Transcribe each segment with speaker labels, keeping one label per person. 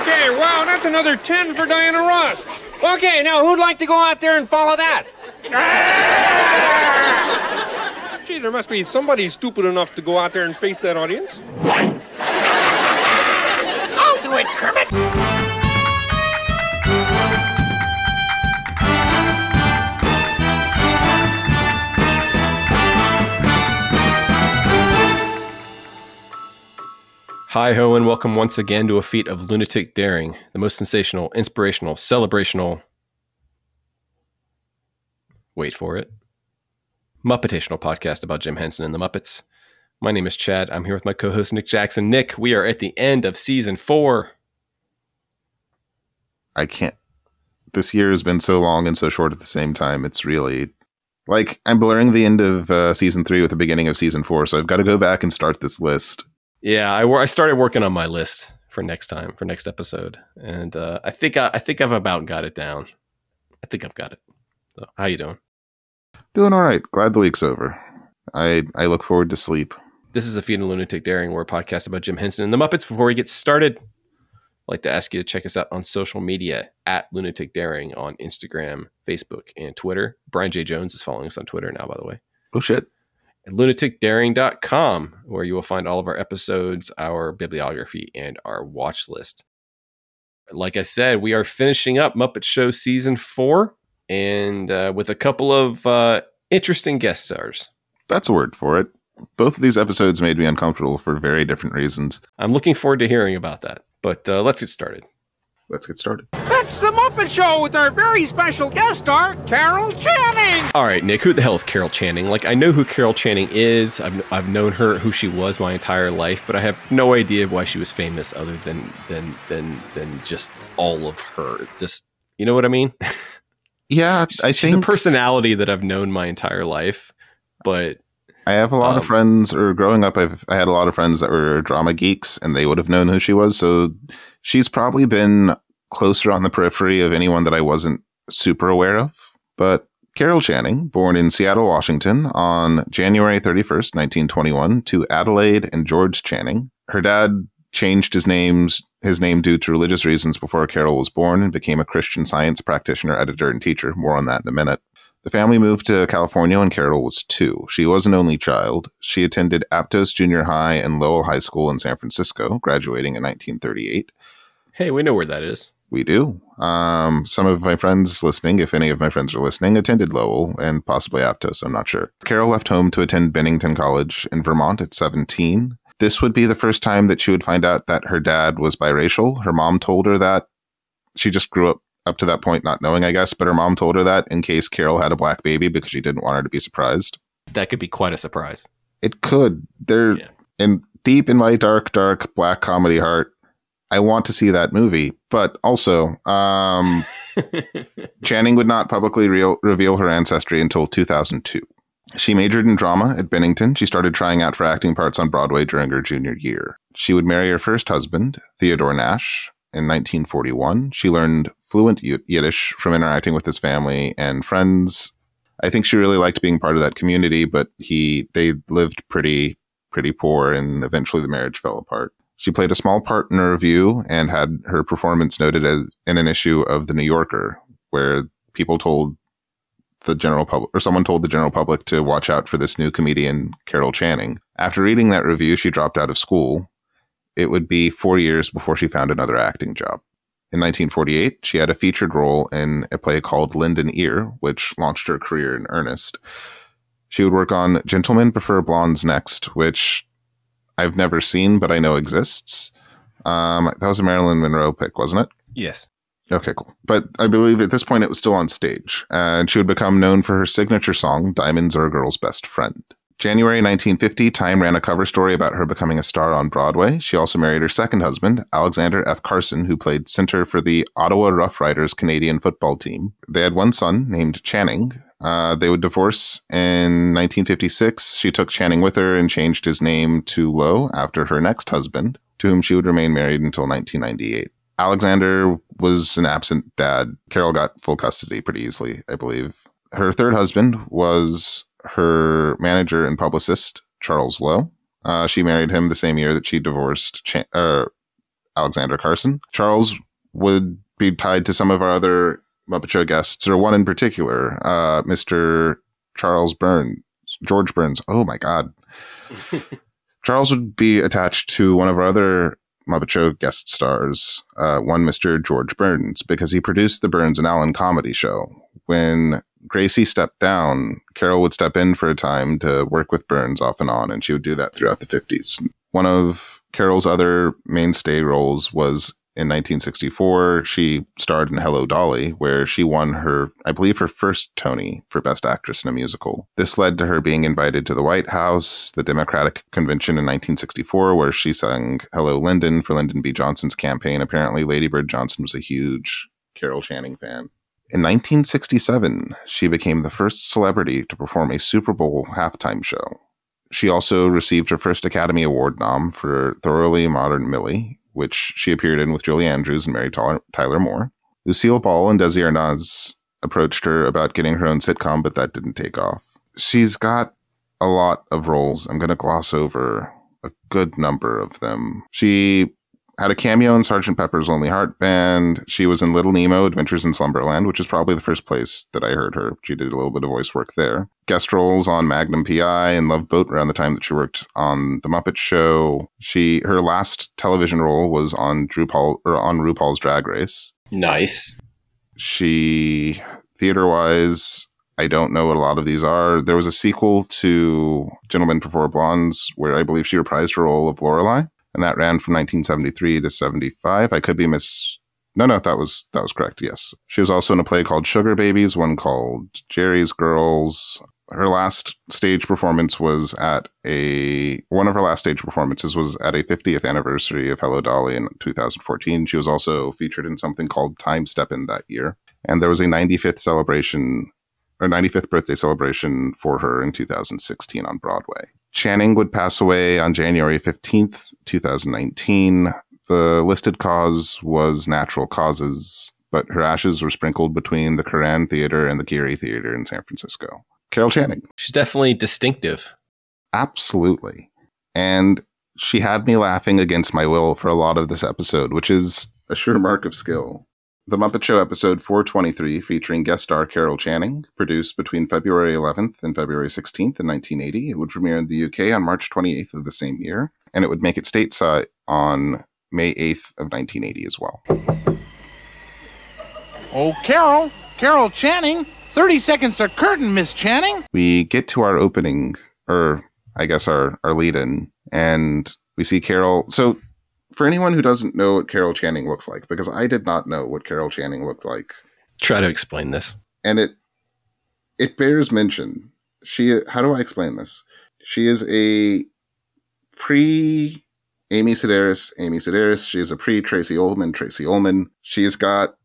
Speaker 1: Okay, wow, that's another 10 for Diana Ross. Okay, now who'd like to go out there and follow that? Gee, there must be somebody stupid enough to go out there and face that audience.
Speaker 2: I'll do it, Kermit.
Speaker 3: Hi ho, and welcome once again to a feat of lunatic daring, the most sensational, inspirational, celebrational. Wait for it. Muppetational podcast about Jim Henson and the Muppets. My name is Chad. I'm here with my co host, Nick Jackson. Nick, we are at the end of season four.
Speaker 4: I can't. This year has been so long and so short at the same time. It's really like I'm blurring the end of uh, season three with the beginning of season four. So I've got to go back and start this list.
Speaker 3: Yeah, I, I started working on my list for next time, for next episode, and uh, I think I, I think I've about got it down. I think I've got it. So, how you doing?
Speaker 4: Doing all right. Glad the week's over. I I look forward to sleep.
Speaker 3: This is a Feat of Lunatic Daring, War podcast about Jim Henson and the Muppets. Before we get started, I'd like to ask you to check us out on social media at Lunatic Daring on Instagram, Facebook, and Twitter. Brian Jay Jones is following us on Twitter now, by the way.
Speaker 4: Oh shit
Speaker 3: and lunaticdaring.com, where you will find all of our episodes, our bibliography, and our watch list. Like I said, we are finishing up Muppet Show season four, and uh, with a couple of uh, interesting guest stars.
Speaker 4: That's a word for it. Both of these episodes made me uncomfortable for very different reasons.
Speaker 3: I'm looking forward to hearing about that, but uh, let's get started
Speaker 4: let's get started.
Speaker 1: That's the Muppet Show with our very special guest star, Carol Channing.
Speaker 3: All right, Nick, who the hell is Carol Channing? Like, I know who Carol Channing is. I've, I've known her, who she was my entire life, but I have no idea why she was famous other than than than than just all of her. Just you know what I mean?
Speaker 4: Yeah, I
Speaker 3: she's
Speaker 4: think...
Speaker 3: a personality that I've known my entire life, but
Speaker 4: I have a lot um, of friends, or growing up, I've I had a lot of friends that were drama geeks, and they would have known who she was. So she's probably been closer on the periphery of anyone that I wasn't super aware of. But Carol Channing, born in Seattle, Washington on January 31st, 1921, to Adelaide and George Channing. Her dad changed his names his name due to religious reasons before Carol was born and became a Christian science practitioner, editor, and teacher. More on that in a minute. The family moved to California when Carol was two. She was an only child. She attended Aptos Junior High and Lowell High School in San Francisco, graduating in 1938.
Speaker 3: Hey, we know where that is.
Speaker 4: We do. Um, some of my friends listening, if any of my friends are listening, attended Lowell and possibly Aptos. I'm not sure. Carol left home to attend Bennington College in Vermont at 17. This would be the first time that she would find out that her dad was biracial. Her mom told her that. She just grew up up to that point not knowing, I guess, but her mom told her that in case Carol had a black baby because she didn't want her to be surprised.
Speaker 3: That could be quite a surprise.
Speaker 4: It could. There, yeah. in deep in my dark, dark black comedy heart, I want to see that movie. But also, um, Channing would not publicly re- reveal her ancestry until 2002. She majored in drama at Bennington. She started trying out for acting parts on Broadway during her junior year. She would marry her first husband, Theodore Nash, in 1941. She learned fluent Yiddish from interacting with his family and friends. I think she really liked being part of that community, but he they lived pretty pretty poor and eventually the marriage fell apart. She played a small part in a review and had her performance noted as in an issue of The New Yorker, where people told the general public, or someone told the general public to watch out for this new comedian, Carol Channing. After reading that review, she dropped out of school. It would be four years before she found another acting job. In 1948, she had a featured role in a play called Lend an Ear, which launched her career in earnest. She would work on Gentlemen Prefer Blondes next, which I've never seen, but I know exists. Um, that was a Marilyn Monroe pick, wasn't it?
Speaker 3: Yes.
Speaker 4: Okay, cool. But I believe at this point it was still on stage, and she would become known for her signature song, Diamonds Are a Girl's Best Friend. January 1950, Time ran a cover story about her becoming a star on Broadway. She also married her second husband, Alexander F. Carson, who played center for the Ottawa Rough Riders Canadian football team. They had one son named Channing, uh, they would divorce in 1956. She took Channing with her and changed his name to Lowe after her next husband, to whom she would remain married until 1998. Alexander was an absent dad. Carol got full custody pretty easily, I believe. Her third husband was her manager and publicist, Charles Lowe. Uh, she married him the same year that she divorced Ch- uh, Alexander Carson. Charles would be tied to some of our other Muppet Show guests, or one in particular, uh, Mr. Charles Burns, George Burns. Oh my God. Charles would be attached to one of our other Muppet Show guest stars, uh, one Mr. George Burns, because he produced the Burns and Allen comedy show. When Gracie stepped down, Carol would step in for a time to work with Burns off and on, and she would do that throughout the 50s. One of Carol's other mainstay roles was in 1964, she starred in Hello Dolly, where she won her, I believe, her first Tony for Best Actress in a Musical. This led to her being invited to the White House, the Democratic Convention in 1964, where she sang Hello Lyndon for Lyndon B. Johnson's campaign. Apparently, Lady Bird Johnson was a huge Carol Channing fan. In 1967, she became the first celebrity to perform a Super Bowl halftime show. She also received her first Academy Award nom for Thoroughly Modern Millie, which she appeared in with Julie Andrews and Mary Tyler Moore. Lucille Ball and Desi Arnaz approached her about getting her own sitcom, but that didn't take off. She's got a lot of roles. I'm going to gloss over a good number of them. She had a cameo in Sergeant Pepper's Lonely Heart Band. She was in Little Nemo Adventures in Slumberland, which is probably the first place that I heard her. She did a little bit of voice work there. Guest roles on Magnum PI and Love Boat around the time that she worked on The Muppet Show. She her last television role was on Drew Paul or on RuPaul's Drag Race.
Speaker 3: Nice.
Speaker 4: She theater wise I don't know what a lot of these are. There was a sequel to Gentlemen Prefer Blondes where I believe she reprised her role of Lorelei and that ran from 1973 to 75. I could be miss. No, no, that was that was correct. Yes, she was also in a play called Sugar Babies, one called Jerry's Girls. Her last stage performance was at a one of her last stage performances was at a 50th anniversary of Hello Dolly in 2014. She was also featured in something called Time Step in that year, and there was a 95th celebration or 95th birthday celebration for her in 2016 on Broadway. Channing would pass away on January 15th, 2019. The listed cause was natural causes, but her ashes were sprinkled between the Curran Theater and the Geary Theater in San Francisco. Carol Channing.
Speaker 3: She's definitely distinctive.
Speaker 4: Absolutely. And she had me laughing against my will for a lot of this episode, which is a sure mark of skill. The Muppet Show episode 423, featuring guest star Carol Channing, produced between February 11th and February 16th in 1980. It would premiere in the UK on March 28th of the same year, and it would make it stateside on May 8th of 1980 as well.
Speaker 2: Oh, Carol, Carol Channing, 30 seconds to curtain, Miss Channing.
Speaker 4: We get to our opening, or I guess our, our lead in, and we see Carol. So for anyone who doesn't know what Carol Channing looks like, because I did not know what Carol Channing looked like.
Speaker 3: Try to explain this.
Speaker 4: And it it bears mention. She how do I explain this? She is a pre Amy Sedaris, Amy Sedaris. She is a pre Tracey Ullman, Tracey Ullman. She's got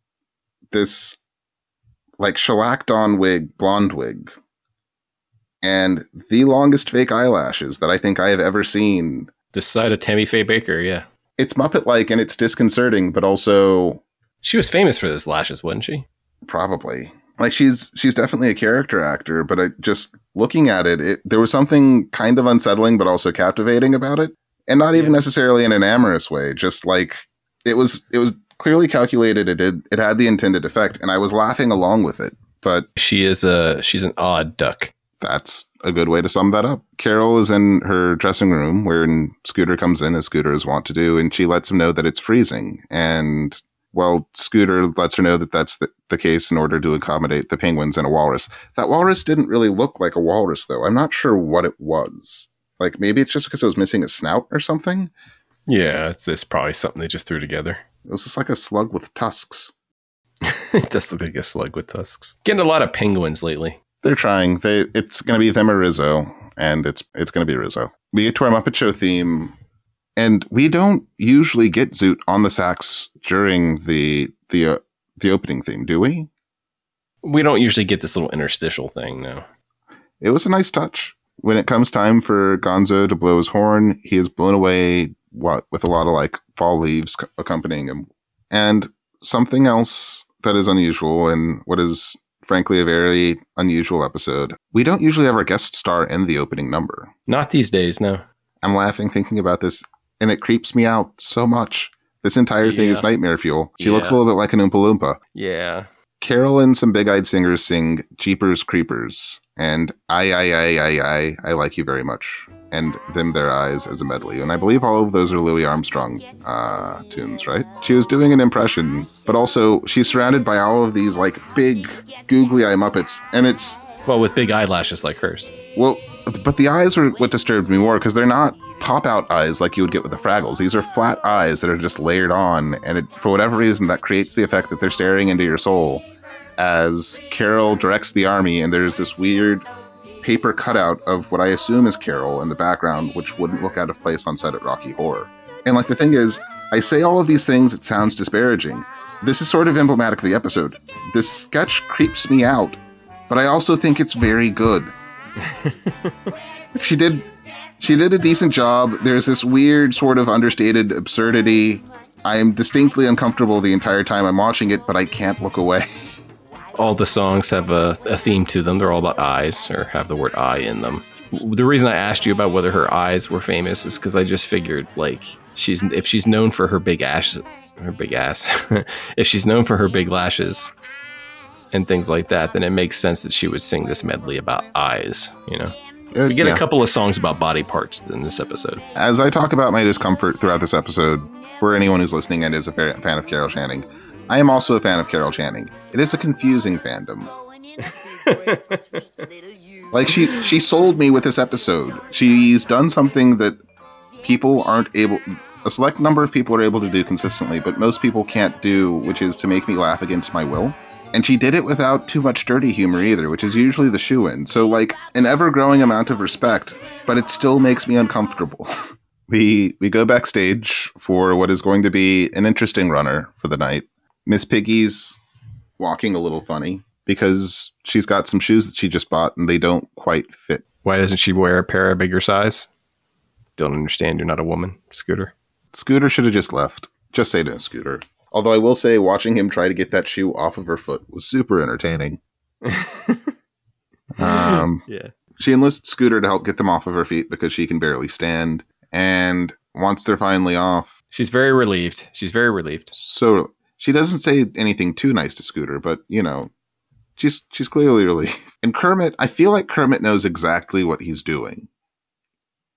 Speaker 4: this like shellacked on wig, blonde wig, and the longest fake eyelashes that I think I have ever seen.
Speaker 3: This side of Tammy Faye Bakker, yeah
Speaker 4: it's Muppet like and it's disconcerting, but also
Speaker 3: she was famous for those lashes, wasn't she?
Speaker 4: Probably. Like she's she's definitely a character actor, but I just looking at it, it there was something kind of unsettling but also captivating about it. And not even yeah. necessarily in an amorous way, just like it was it was clearly calculated it did it had the intended effect and I was laughing along with it. But
Speaker 3: she is a she's an odd duck
Speaker 4: that's a good way to sum that up. Carol is in her dressing room when Scooter comes in, as Scooter is wont to do, and she lets him know that it's freezing. And well, Scooter lets her know that that's the, the case in order to accommodate the penguins and a walrus. That walrus didn't really look like a walrus, though. I'm not sure what it was. Like maybe it's just because it was missing a snout or something.
Speaker 3: Yeah, it's, it's probably something they just threw together.
Speaker 4: It was just like a slug with tusks.
Speaker 3: it does look like a slug with tusks. Getting a lot of penguins lately.
Speaker 4: They're trying. They it's going to be them or Rizzo, and it's it's going to be Rizzo. We get to our Muppet Show theme, and we don't usually get Zoot on the sax during the the uh, the opening theme, do we?
Speaker 3: We don't usually get this little interstitial thing, no.
Speaker 4: It was a nice touch. When it comes time for Gonzo to blow his horn, he is blown away what with a lot of like fall leaves accompanying him. And something else that is unusual and what is frankly, a very unusual episode. We don't usually have our guest star in the opening number.
Speaker 3: Not these days, no.
Speaker 4: I'm laughing thinking about this, and it creeps me out so much This entire thing is nightmare fuel. She looks a little bit like an Oompa Loompa.
Speaker 3: Yeah.
Speaker 4: Carol and some big eyed singers sing Jeepers Creepers and I, I, I, I, I, I like you very much. And Them There Eyes as a medley. And I believe all of those are Louis Armstrong uh, tunes, right? She was doing an impression, but also she's surrounded by all of these like big googly eye Muppets. And it's,
Speaker 3: Well, with big eyelashes like hers.
Speaker 4: well, but the eyes were what disturbed me more because they're not pop out eyes like you would get with the Fraggles. These are flat eyes that are just layered on. And it, for whatever reason, that creates the effect that they're staring into your soul as Carol directs the army, and there's this weird paper cutout of what I assume is Carol in the background, which wouldn't look out of place on set at Rocky Horror. And like the thing is, I say all of these things, it sounds disparaging. This is sort of emblematic of the episode. This sketch creeps me out, but I also think it's very good. she did she did a decent job. There's this weird sort of understated absurdity. I am distinctly uncomfortable the entire time I'm watching it, but I can't look away.
Speaker 3: All the songs have a, a theme to them. They're all about eyes or have the word eye in them. The reason I asked you about whether her eyes were famous is because I just figured like she's if she's known for her big ass, her big ass, if she's known for her big lashes and things like that, then it makes sense that she would sing this medley about eyes. You know,
Speaker 4: Uh,
Speaker 3: we get
Speaker 4: yeah.
Speaker 3: a couple of songs about body parts in this episode.
Speaker 4: As I talk about my discomfort throughout this episode, for anyone who's listening and is a fan of Carol Channing, I am also a fan of Carol Channing. It is a confusing fandom. Like she she sold me with this episode. She's done something that people aren't able a select number of people are able to do consistently, but most people can't do, which is to make me laugh against my will. And she did it without too much dirty humor either, which is usually the shoe in. So like an ever growing amount of respect, but it still makes me uncomfortable. we we go backstage for what is going to be an interesting runner for the night. Miss Piggy's walking a little funny because she's got some shoes that she just bought and they don't quite fit.
Speaker 3: Why doesn't she wear a pair of bigger size? Don't understand. You're not a woman, Scooter.
Speaker 4: Scooter should have just left. Just say no, Scooter. Although I will say, watching him try to get that shoe off of her foot was super entertaining. um,
Speaker 3: Yeah.
Speaker 4: she enlists Scooter to help get them off of her feet because she can barely stand. And once they're finally off,
Speaker 3: She's very relieved. She's very relieved.
Speaker 4: so she doesn't say anything too nice to Scooter, but you know, she's she's clearly relieved. And Kermit, I feel like Kermit knows exactly what he's doing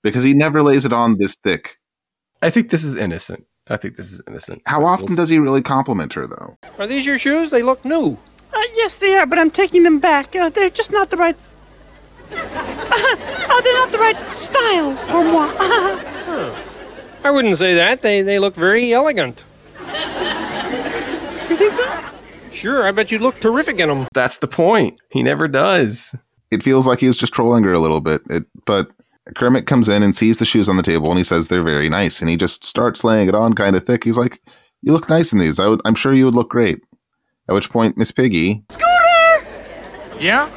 Speaker 4: because he never lays it on this thick.
Speaker 3: I think this is innocent. I think this is innocent.
Speaker 4: How often does he really compliment her though?
Speaker 1: Are these your shoes? They look new.
Speaker 5: Uh, yes, they are, but I'm taking them back. Uh, they're just not the right. oh, they're not the right style for moi.
Speaker 1: I wouldn't say that. They they look very elegant.
Speaker 5: You think so?
Speaker 1: Sure, I bet you look terrific in them.
Speaker 3: That's the point. He never does.
Speaker 4: it feels like he was just trolling her a little bit. It, but Kermit comes in and sees the shoes on the table and he says they're very nice. And he just starts laying it on kind of thick. He's like, You look nice in these. I would, I'm sure you would look great. At which point, Miss Piggy, Scooter!
Speaker 2: Yeah?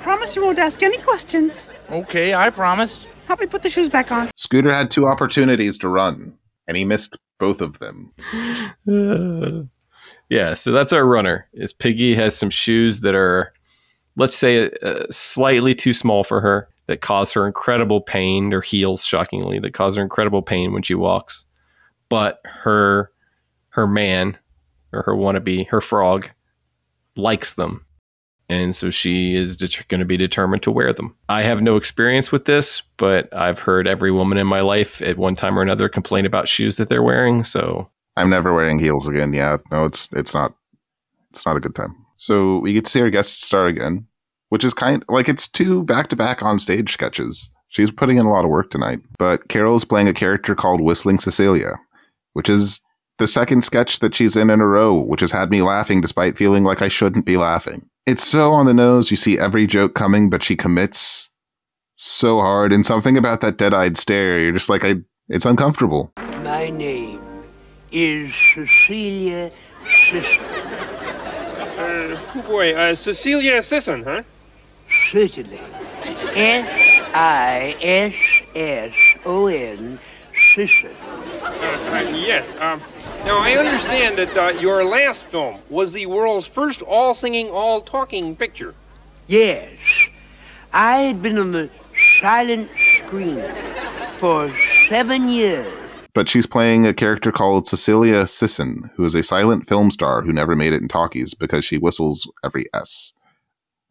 Speaker 5: Promise you won't ask any questions.
Speaker 2: Okay, I promise.
Speaker 5: Help me put the shoes back on.
Speaker 4: Scooter had two opportunities to run and he missed both of them.
Speaker 3: Yeah, so that's our runner. Is Piggy has some shoes that are, let's say, uh, slightly too small for her that cause her incredible pain, or heels, shockingly, that cause her incredible pain when she walks. But her, her man, or her wannabe, her frog, likes them. And so she is det- going to be determined to wear them. I have no experience with this, but I've heard every woman in my life at one time or another complain about shoes that they're wearing. So
Speaker 4: I'm never wearing heels again. Yeah, no, it's it's not it's not a good time. So we get to see our guest star again, which is kind like it's two back to back on stage sketches. She's putting in a lot of work tonight. But Carol's playing a character called Whistling Cecilia, which is the second sketch that she's in in a row, which has had me laughing despite feeling like I shouldn't be laughing. It's so on the nose. You see every joke coming, but she commits so hard, and something about that dead-eyed stare. You're just like, I. It's uncomfortable.
Speaker 6: My name is Cecilia Sisson.
Speaker 1: Oh boy, uh, Cecilia Sisson, huh?
Speaker 6: Certainly. S I S S O N Sisson.
Speaker 1: Uh, yes. Um, now I understand that uh, your last film was the world's first all-singing, all-talking picture.
Speaker 6: Yes. I had been on the silent screen for seven years.
Speaker 4: But she's playing a character called Cecilia Sisson, who is a silent film star who never made it in talkies because she whistles every S.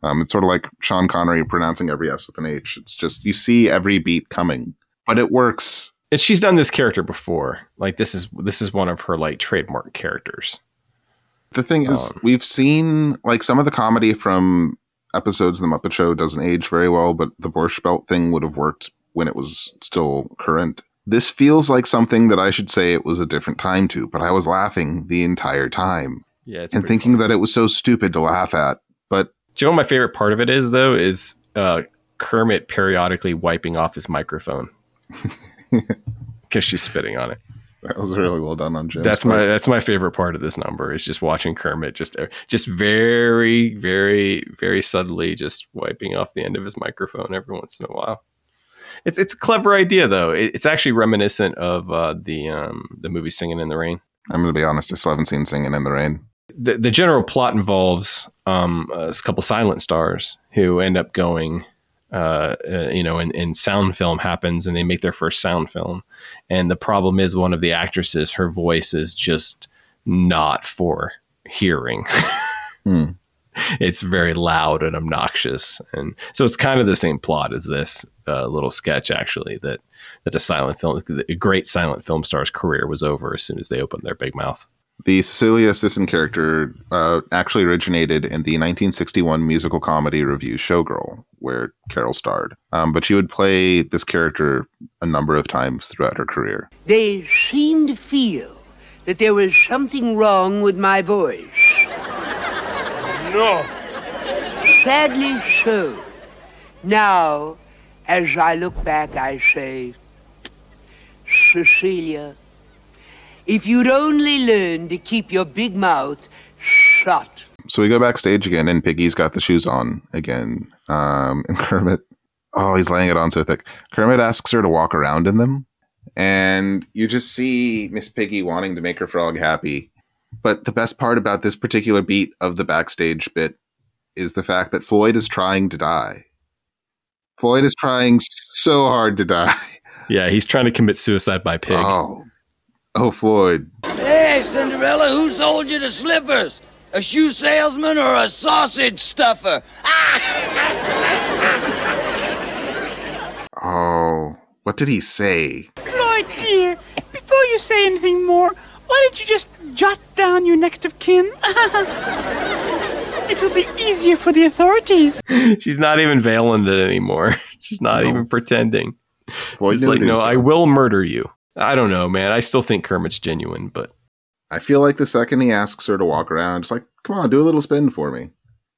Speaker 4: Um, it's sort of like Sean Connery pronouncing every S with an H. It's just you see every beat coming, but it works.
Speaker 3: And she's done this character before. Like this is this is one of her like trademark characters.
Speaker 4: The thing is,
Speaker 3: Um,
Speaker 4: we've seen like some of the comedy from episodes of the Muppet Show doesn't age very well, but the Borscht Belt thing would have worked when it was still current. This feels like something that I should say it was a different time to, but I was laughing the entire time
Speaker 3: Yeah, it's
Speaker 4: and thinking
Speaker 3: funny.
Speaker 4: that it was so stupid to laugh at. But
Speaker 3: Do you know my favorite part of it is though? Is uh, Kermit periodically wiping off his microphone because she's spitting on it.
Speaker 4: that was really well done on Jim.
Speaker 3: That's my that's my favorite part of this number is just watching Kermit just uh, just very very very subtly just wiping off the end of his microphone every once in a while. It's it's a clever idea though. It, it's actually reminiscent of uh, the um, the movie Singing in the Rain.
Speaker 4: I'm going to be honest, I still haven't seen Singing in the Rain.
Speaker 3: the, the general plot involves um, a couple silent stars who end up going, uh, uh, you know, and, and sound film happens and they make their first sound film. And the problem is one of the actresses, her voice is just not for hearing.
Speaker 4: Hmm.
Speaker 3: It's very loud and obnoxious. And so it's kind of the same plot as this uh, little sketch, actually, that, that a silent film, a great silent film star's career was over as soon as they opened their big mouth.
Speaker 4: The Cecilia Sisson character uh, actually originated in the 1961 musical comedy review Showgirl, where Carol starred. Um, but she would play this character a number of times throughout her career.
Speaker 6: They seemed to feel that there was something wrong with my voice.
Speaker 1: No.
Speaker 6: Sadly so. Now, as I look back, I say, Cecilia, if you'd only learn to keep your big mouth shut.
Speaker 4: So we go backstage again, and Piggy's got the shoes on again. Um, and Kermit, oh, he's laying it on so thick. Kermit asks her to walk around in them. And you just see Miss Piggy wanting to make her frog happy. But the best part about this particular beat of the backstage bit is the fact that Floyd is trying to die. Floyd is trying so hard to die.
Speaker 3: Yeah, he's trying to commit suicide by pig.
Speaker 4: Oh, oh, Floyd.
Speaker 7: Hey, Cinderella, who sold you the slippers? A shoe salesman or a sausage stuffer?
Speaker 4: Oh, what did he say?
Speaker 5: Floyd, dear, before you say anything more, why don't you just jot down your next of kin? it will be easier for the authorities.
Speaker 3: She's not even veiling it anymore. She's not
Speaker 4: No.
Speaker 3: even pretending.
Speaker 4: Floyd
Speaker 3: She's like,
Speaker 4: knew what he
Speaker 3: no, I will murder you. I don't know, man. I still think Kermit's genuine, but
Speaker 4: I feel like the second he asks her to walk around, it's like, come on, do a little spin for me.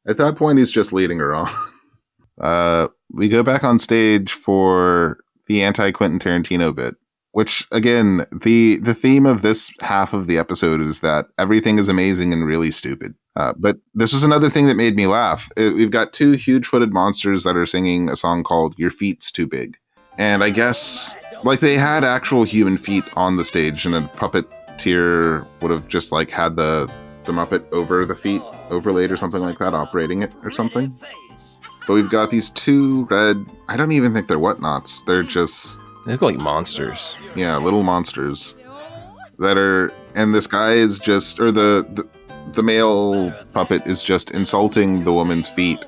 Speaker 4: At that point, he's just leading her on. uh, we go back on stage for the anti Quentin Tarantino bit, which again, the the theme of this half of the episode is that everything is amazing and really stupid. Uh, but this was another thing that made me laugh. Uh, we've got two huge footed monsters that are singing a song called Your Feet's Too Big. And I guess, like, they had actual human feet on the stage, and a puppeteer would have just, like, had the, the Muppet over the feet overlaid or something like that, operating it or something. But we've got these two red, I don't even think they're whatnots. They're just
Speaker 3: they look like monsters.
Speaker 4: yeah, little monsters that are, and this guy is just, or the, the the male puppet is just insulting the woman's feet.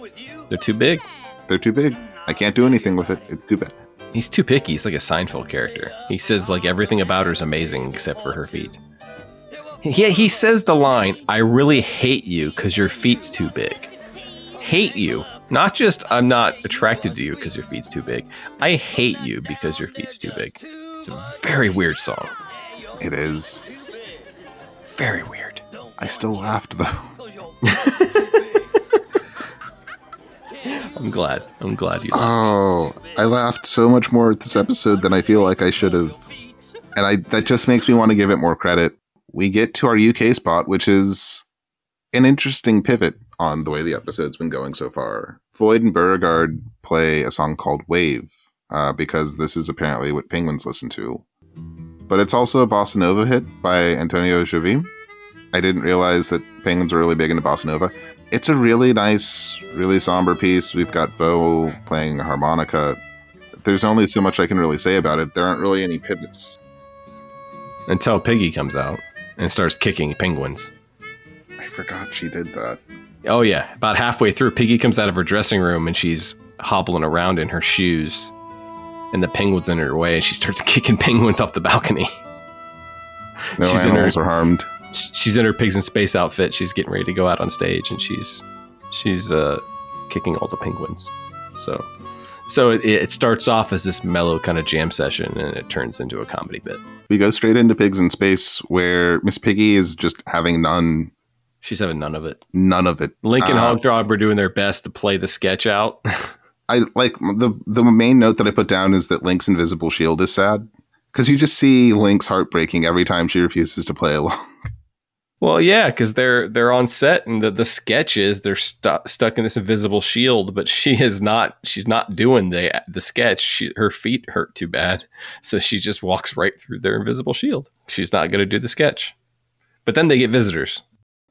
Speaker 3: They're too big.
Speaker 4: They're too big. I can't do anything with it. It's too bad.
Speaker 3: He's too picky. He's like a Seinfeld character. He says like everything about her is amazing except for her feet. Yeah, he says the line, "I really hate you because your feet's too big." Hate you, not just I'm not attracted to you because your feet's too big. I hate you because your feet's too big. It's a very weird song.
Speaker 4: It is.
Speaker 3: Very weird.
Speaker 4: I still laughed though.
Speaker 3: I'm glad. I'm glad you.
Speaker 4: Oh, I laughed so much more at this episode than I feel like I should have. And I that just makes me want to give it more credit. We get to our UK spot, which is an interesting pivot on the way the episode's been going so far. Floyd and Beauregard play a song called Wave, uh, because this is apparently what penguins listen to. But it's also a bossa nova hit by Antonio Jobim. I didn't realize that penguins are really big into bossa nova. It's a really nice, really somber piece. We've got Bo playing harmonica. There's only so much I can really say about it. There aren't really any pivots.
Speaker 3: until Piggy comes out and starts kicking penguins.
Speaker 4: I forgot she did that.
Speaker 3: Oh yeah, about halfway through, Piggy comes out of her dressing room and she's hobbling around in her shoes, and the penguins in her way, and she starts kicking penguins off the balcony.
Speaker 4: No
Speaker 3: She's in
Speaker 4: animals
Speaker 3: her-
Speaker 4: are harmed.
Speaker 3: She's in her pigs in space outfit. She's getting ready to go out on stage, and she's she's uh, kicking all the penguins. So, so it, it starts off as this mellow kind of jam session, and it turns into a comedy bit.
Speaker 4: We go straight into Pigs in Space, where Miss Piggy is just having none,
Speaker 3: She's having none of it.
Speaker 4: none of it.
Speaker 3: Link and
Speaker 4: Uh,
Speaker 3: Hogthrob are doing their best to play the sketch out.
Speaker 4: I like the the main note that I put down is that Link's invisible shield is sad because you just see Link's heart breaking every time she refuses to play along.
Speaker 3: Well, yeah, because they're they're on set, and the the sketch is they're stu- stuck in this invisible shield, but she is not. She's not doing the the sketch. She, her feet hurt too bad, so she just walks right through their invisible shield. She's not going to do the sketch. But then they get visitors.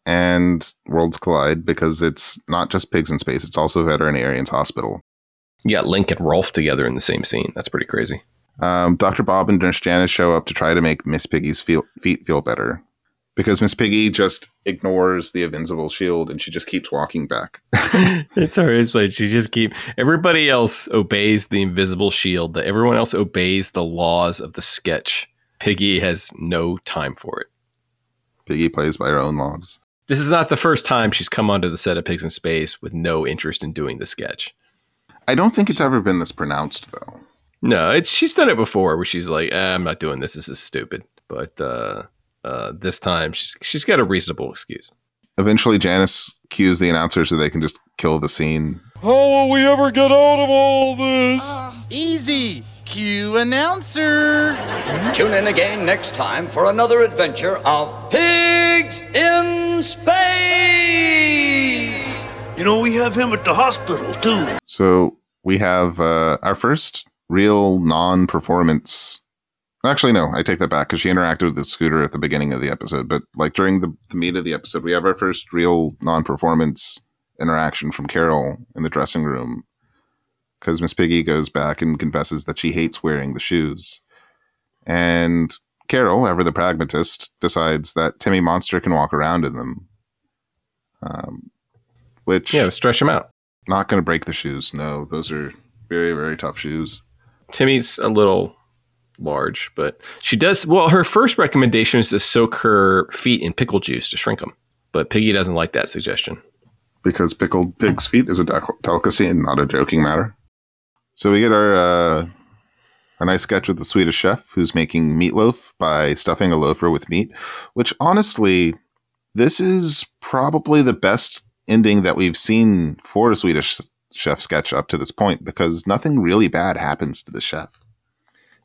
Speaker 4: And worlds collide because it's not just Pigs in Space; it's also Veterinarians Hospital.
Speaker 3: You got Link and Rolf together in the same scene. That's pretty crazy.
Speaker 4: Um, Dr. Bob and Nurse Janice show up to try to make Miss Piggy's feel, feet feel better because Miss Piggy just ignores the invincible shield and she just keeps walking back.
Speaker 3: it's her. It's like she just keep. Everybody else obeys the invisible shield. That everyone else obeys the laws of the sketch. Piggy has no time for it.
Speaker 4: Piggy plays by her own laws.
Speaker 3: This is not the first time she's come onto the set of Pigs in Space with no interest in doing the sketch.
Speaker 4: I don't think it's ever been this pronounced though.
Speaker 3: No, it's she's done it before where she's like, eh, "I'm not doing this. This is stupid." But uh, uh, this time she's she's got a reasonable excuse.
Speaker 4: Eventually, Janice cues the announcer so they can just kill the scene.
Speaker 1: How will we ever get out of all this?
Speaker 2: Easy. Cue announcer.
Speaker 7: Tune in again next time for another adventure of Pigs in Space!
Speaker 8: You know, we have him at the hospital, too.
Speaker 4: So we have uh, our first real non-performance. Actually, no, I take that back because she interacted with the scooter at the beginning of the episode. But like during the, the meat of the episode, we have our first real non-performance interaction from Carol in the dressing room because Miss Piggy goes back and confesses that she hates wearing the shoes, and Carol, ever the pragmatist, decides that Timmy Monster can walk around in them. Um, which
Speaker 3: Yeah, stretch him out.
Speaker 4: not going to break the shoes. No, those are very, very tough shoes.
Speaker 3: Timmy's a little large, but she does. Well, her first recommendation is to soak her feet in pickle juice to shrink them. But Piggy doesn't like that suggestion.
Speaker 4: Because pickled pig's feet is a delicacy and not a joking matter. So we get our uh, our nice sketch with the Swedish chef who's making meatloaf by stuffing a loafer with meat. Which honestly, this is probably the best ending that we've seen for a Swedish chef sketch up to this point because nothing really bad happens to the chef.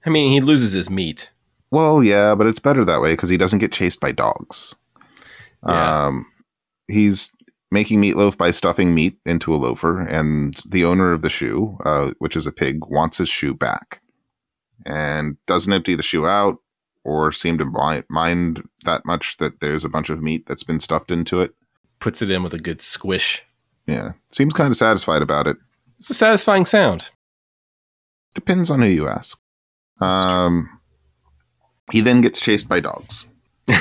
Speaker 3: I mean, he loses his meat.
Speaker 4: Well, yeah, but it's better that way because he doesn't get chased by dogs.
Speaker 3: Yeah.
Speaker 4: Um, he's making meatloaf by stuffing meat into a loafer, and the owner of the shoe, uh, which is a pig, wants his shoe back and doesn't empty the shoe out or seem to mind that much that there's a bunch of meat that's been stuffed into it.
Speaker 3: Puts it in with a good squish.
Speaker 4: Yeah, seems kind of satisfied about it.
Speaker 3: It's a satisfying sound.
Speaker 4: Depends on who you ask. Um, he then gets chased by dogs.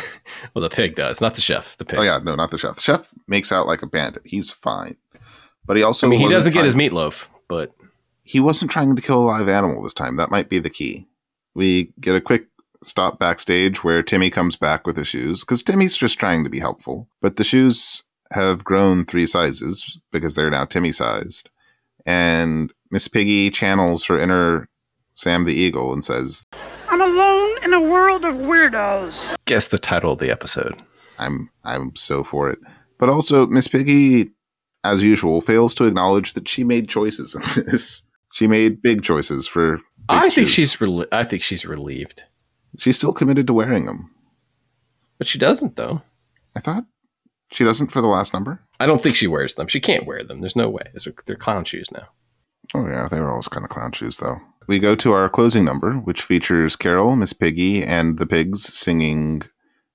Speaker 3: Well, the pig does, not the chef. The pig.
Speaker 4: Oh yeah, no, not the chef. The chef makes out like a bandit. He's fine, but he also
Speaker 3: I mean, he doesn't get his meatloaf, but
Speaker 4: He wasn't trying to kill a live animal this time. That might be the key. We get a quick stop backstage where Timmy comes back with the shoes because Timmy's just trying to be helpful, but the shoes have grown three sizes because they're now Timmy sized, and Miss Piggy channels her inner Sam the Eagle and says,
Speaker 5: I'm alone in a world of weirdos.
Speaker 3: guess the title of the episode.
Speaker 4: I'm I'm so for it. But also Miss Piggy, as usual, fails to acknowledge that she made choices in this. She made big choices for. big
Speaker 3: I think
Speaker 4: shoes.
Speaker 3: she's. Rel- I think she's relieved,
Speaker 4: she's still committed to wearing them.
Speaker 3: but she doesn't though.
Speaker 4: I thought she doesn't for the last number.
Speaker 3: I don't think she wears them. She can't wear them. There's no way. They're clown shoes now.
Speaker 4: Oh yeah, they were always kind of clown shoes though. We go to our closing number, which features Carol, Miss Piggy, and the pigs singing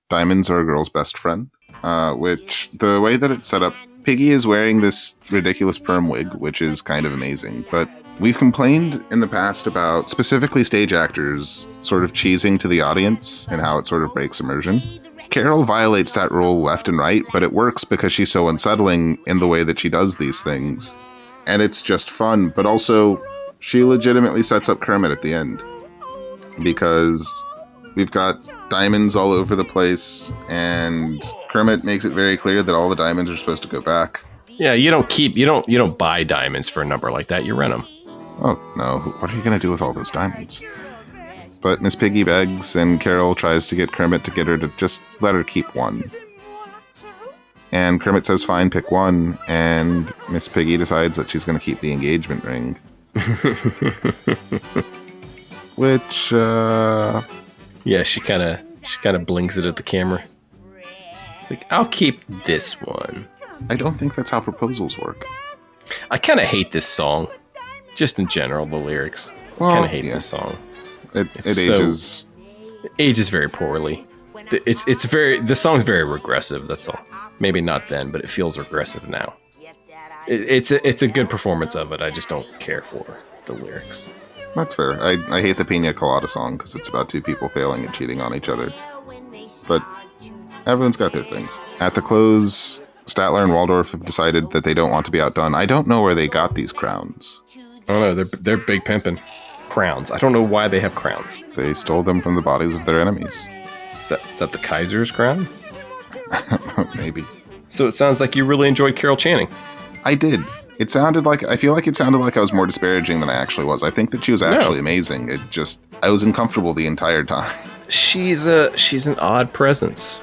Speaker 4: "Diamonds Are a Girl's Best Friend." Uh, which the way that it's set up, Piggy is wearing this ridiculous perm wig, which is kind of amazing. But We've complained in the past about specifically stage actors sort of cheesing to the audience and how it sort of breaks immersion. Carol violates that rule left and right, but it works because she's so unsettling in the way that she does these things. And it's just fun, but also she legitimately sets up Kermit at the end because we've got diamonds all over the place, and Kermit makes it very clear that all the diamonds are supposed to go back.
Speaker 3: Yeah, you don't keep you don't you don't buy diamonds for a number like that. You rent them.
Speaker 4: Oh no! What are you gonna do with all those diamonds? But Miss Piggy begs, and Carol tries to get Kermit to get her to just let her keep one. And Kermit says, "Fine, pick one." And Miss Piggy decides that she's going to keep the engagement ring, which uh,
Speaker 3: Yeah, she kind of she kind of blinks it at the camera. Like, I'll keep this one.
Speaker 4: I don't think that's how proposals work.
Speaker 3: I kind of hate this song, just in general. The lyrics.
Speaker 4: Well,
Speaker 3: kind of hate
Speaker 4: yeah.
Speaker 3: this song.
Speaker 4: It, it
Speaker 3: so-
Speaker 4: ages.
Speaker 3: It ages very poorly. The- It's it's very the song's very regressive. That's all. Maybe not then, but it feels regressive now. It, it's a, it's a good performance of it. I just don't care for the lyrics.
Speaker 4: That's fair. I, I hate the Pina Colada song because it's about two people failing and cheating on each other. But everyone's got their things. At the close, Statler and Waldorf have decided that they don't want to be outdone. I don't know where they got these crowns.
Speaker 3: I don't know. They're they're big pimping crowns. I don't know why they have crowns.
Speaker 4: They stole them from the bodies of their enemies.
Speaker 3: Is that is that the Kaiser's crown?
Speaker 4: Maybe.
Speaker 3: So it sounds like you really enjoyed Carol Channing.
Speaker 4: I did. It sounded like I feel like it sounded like I was more disparaging than I actually was. I think that she was actually amazing. It just I was uncomfortable the entire time.
Speaker 3: She's a she's an odd presence,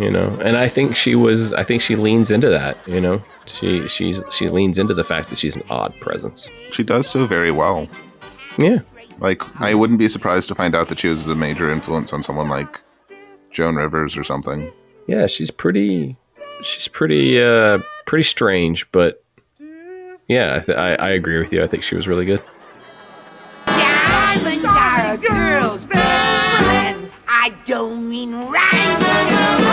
Speaker 3: you know, and I think she was. I think she leans into that. You know, she she's she leans into the fact that she's an odd presence.
Speaker 4: She does so very well.
Speaker 3: Yeah,
Speaker 4: Like I wouldn't be surprised to find out that she was a major influence on someone like Joan Rivers or something.
Speaker 3: yeah, she's pretty. She's pretty uh pretty strange, but yeah, I, th- I I agree with you. I think she was really good.
Speaker 6: Diamonds are a girl's best friend. I don't mean rhyme.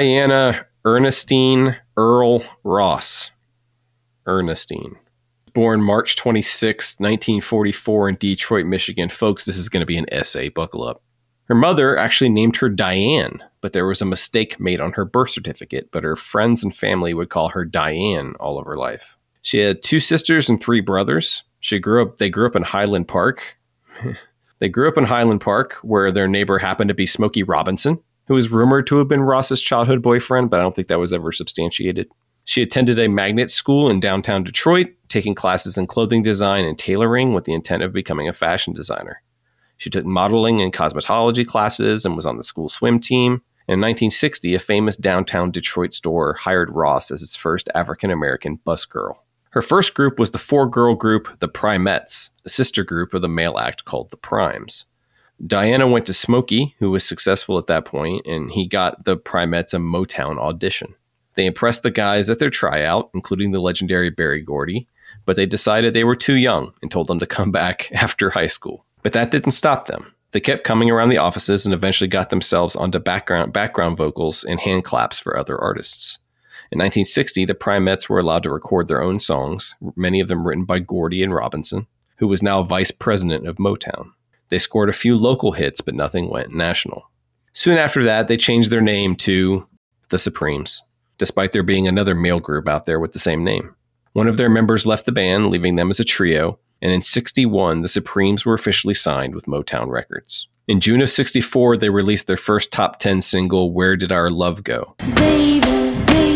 Speaker 3: Diana Ernestine Earle Ross. Ernestine. Born March 26, 1944, in Detroit, Michigan. Folks, this is going to be an essay. Buckle up. Her mother actually named her Diane, but there was a mistake made on her birth certificate, but her friends and family would call her Diane all of her life. She had two sisters and three brothers. She grew up they grew up in Highland Park. they grew up in Highland Park where their neighbor happened to be Smokey Robinson, who was rumored to have been Ross's childhood boyfriend, but I don't think that was ever substantiated. She attended a magnet school in downtown Detroit, taking classes in clothing design and tailoring with the intent of becoming a fashion designer. She took modeling and cosmetology classes and was on the school swim team. In 1960, a famous downtown Detroit store hired Ross as its first African American bus girl. Her first group was the four girl group, the Primettes, a sister group of the male act called the Primes. Diana went to Smokey, who was successful at that point, and he got the Primettes a Motown audition. They impressed the guys at their tryout, including the legendary Berry Gordy, but they decided they were too young and told them to come back after high school. But that didn't stop them. They kept coming around the offices and eventually got themselves onto background background vocals and hand claps for other artists. In 1960, the Primettes were allowed to record their own songs, many of them written by Gordy and Robinson, who was now vice president of Motown. They scored a few local hits, but nothing went national. Soon after that, they changed their name to the Supremes, despite there being another male group out there with the same name. One of their members left the band, leaving them as a trio, and in 61, the Supremes were officially signed with Motown Records. In June of 64, they released their first top 10 single, Where Did Our Love Go?
Speaker 9: Baby, baby,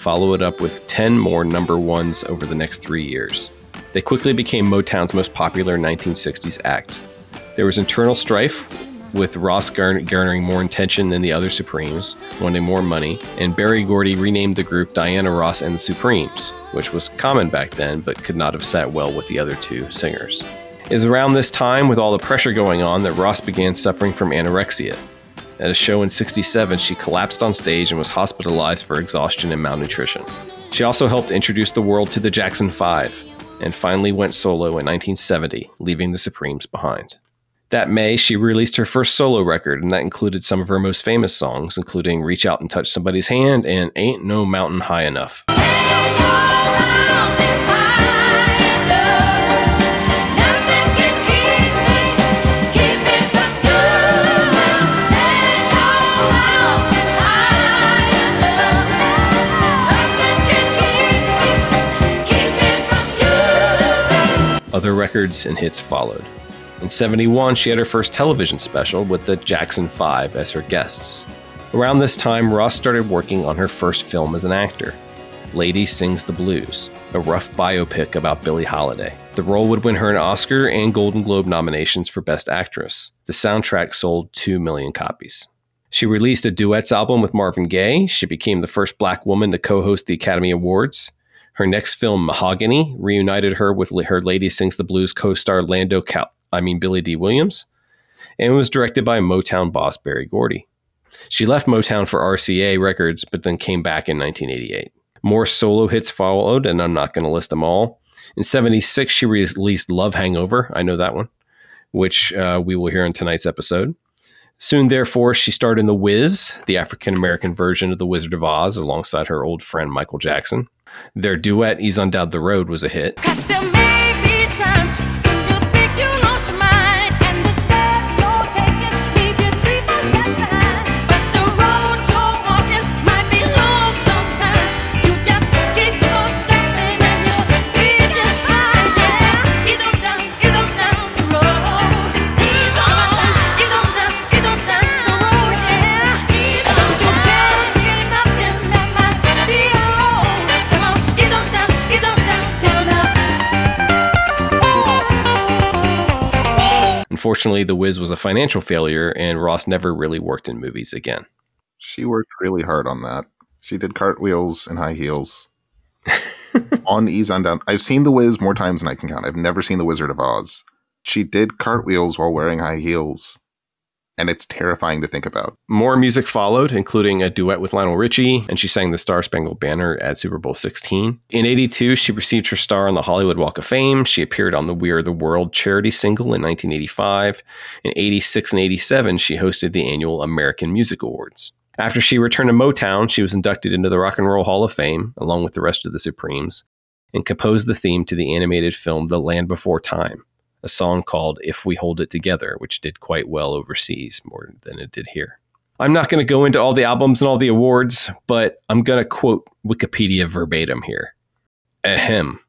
Speaker 3: follow it up with 10 more number ones over the next three years. They quickly became Motown's most popular 1960s act. There was internal strife with Ross garner- garnering more attention than the other Supremes, wanting more money, and Berry Gordy renamed the group Diana Ross and the Supremes, which was common back then but could not have sat well with the other two singers. It was around this time, with all the pressure going on, that Ross began suffering from anorexia. At a show in 67, she collapsed on stage and was hospitalized for exhaustion and malnutrition. She also helped introduce the world to the Jackson Five, and finally went solo in 1970, leaving the Supremes behind. That May, she released her first solo record, and that included some of her most famous songs, including Reach Out and Touch Somebody's Hand and Ain't No Mountain High Enough. Other records and hits followed. In 71, she had her first television special with the Jackson 5 as her guests. Around this time, Ross started working on her first film as an actor Lady Sings the Blues, a rough biopic about Billie Holiday. The role would win her an Oscar and Golden Globe nominations for Best Actress. The soundtrack sold 2 million copies. She released a duets album with Marvin Gaye. She became the first black woman to co host the Academy Awards. Her next film, Mahogany, reunited her with her Lady Sings the Blues co star Lando Cal- I mean Billy Dee Williams, and was directed by Motown boss Berry Gordy. She left Motown for RCA Records, but then came back in 1988. More solo hits followed, and I'm not going to list them all. In 76, she released Love Hangover. I know that one, which uh, we will hear in tonight's episode. Soon, therefore, she starred in The Wiz, the African American version of The Wizard of Oz, alongside her old friend Michael Jackson. Their duet, Ease on Down the Road, was a hit. Unfortunately, The Wiz was a financial failure, and Ross never really worked in movies again.
Speaker 4: She worked really hard on that. She did cartwheels and high heels on Ease on Down. I've seen The Wiz more times than I can count. I've never seen The Wizard of Oz. She did cartwheels while wearing high heels, and it's terrifying to think about.
Speaker 3: More music followed, including a duet with Lionel Richie, and she sang the Star Spangled Banner at Super Bowl 16. In 82, she received her star on the Hollywood Walk of Fame. She appeared on the We Are the World charity single in 1985. In 86 and 87, she hosted the annual American Music Awards. After she returned to Motown, she was inducted into the Rock and Roll Hall of Fame, along with the rest of the Supremes, and composed the theme to the animated film The Land Before Time, a song called If We Hold It Together, which did quite well overseas, more than it did here. I'm not going to go into all the albums and all the awards, but I'm going to quote Wikipedia verbatim here. Ahem.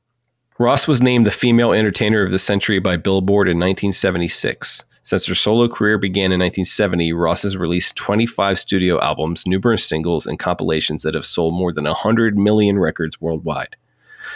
Speaker 3: Ross was named the Female Entertainer of the Century by Billboard in 1976. Since her solo career began in 1970, Ross has released 25 studio albums, numerous singles, and compilations that have sold more than 100 million records worldwide.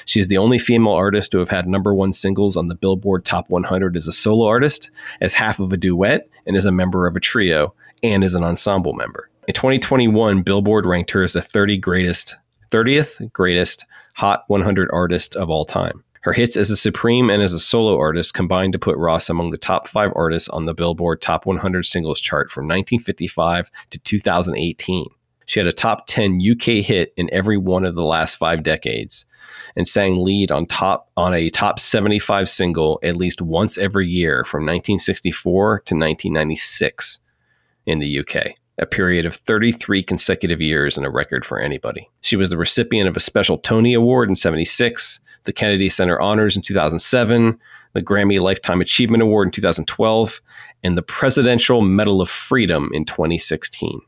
Speaker 3: She is the only female artist to have had number one singles on the Billboard Top 100 as a solo artist, as half of a duet, and as a member of a trio, and as an ensemble member. In 2021, Billboard ranked her as the 30 greatest, 30th greatest Hot 100 artist of all time. Her hits as a Supreme and as a solo artist combined to put Ross among the top five artists on the Billboard Top 100 Singles chart from 1955 to 2018. She had a top 10 UK hit in every one of the last five decades and sang lead on top on a top 75 single at least once every year from 1964 to 1996 in the UK, a period of 33 consecutive years and a record for anybody. She was the recipient of a special Tony Award in 76, the Kennedy Center Honors in 2007, the Grammy Lifetime Achievement Award in 2012, and the Presidential Medal of Freedom in 2016.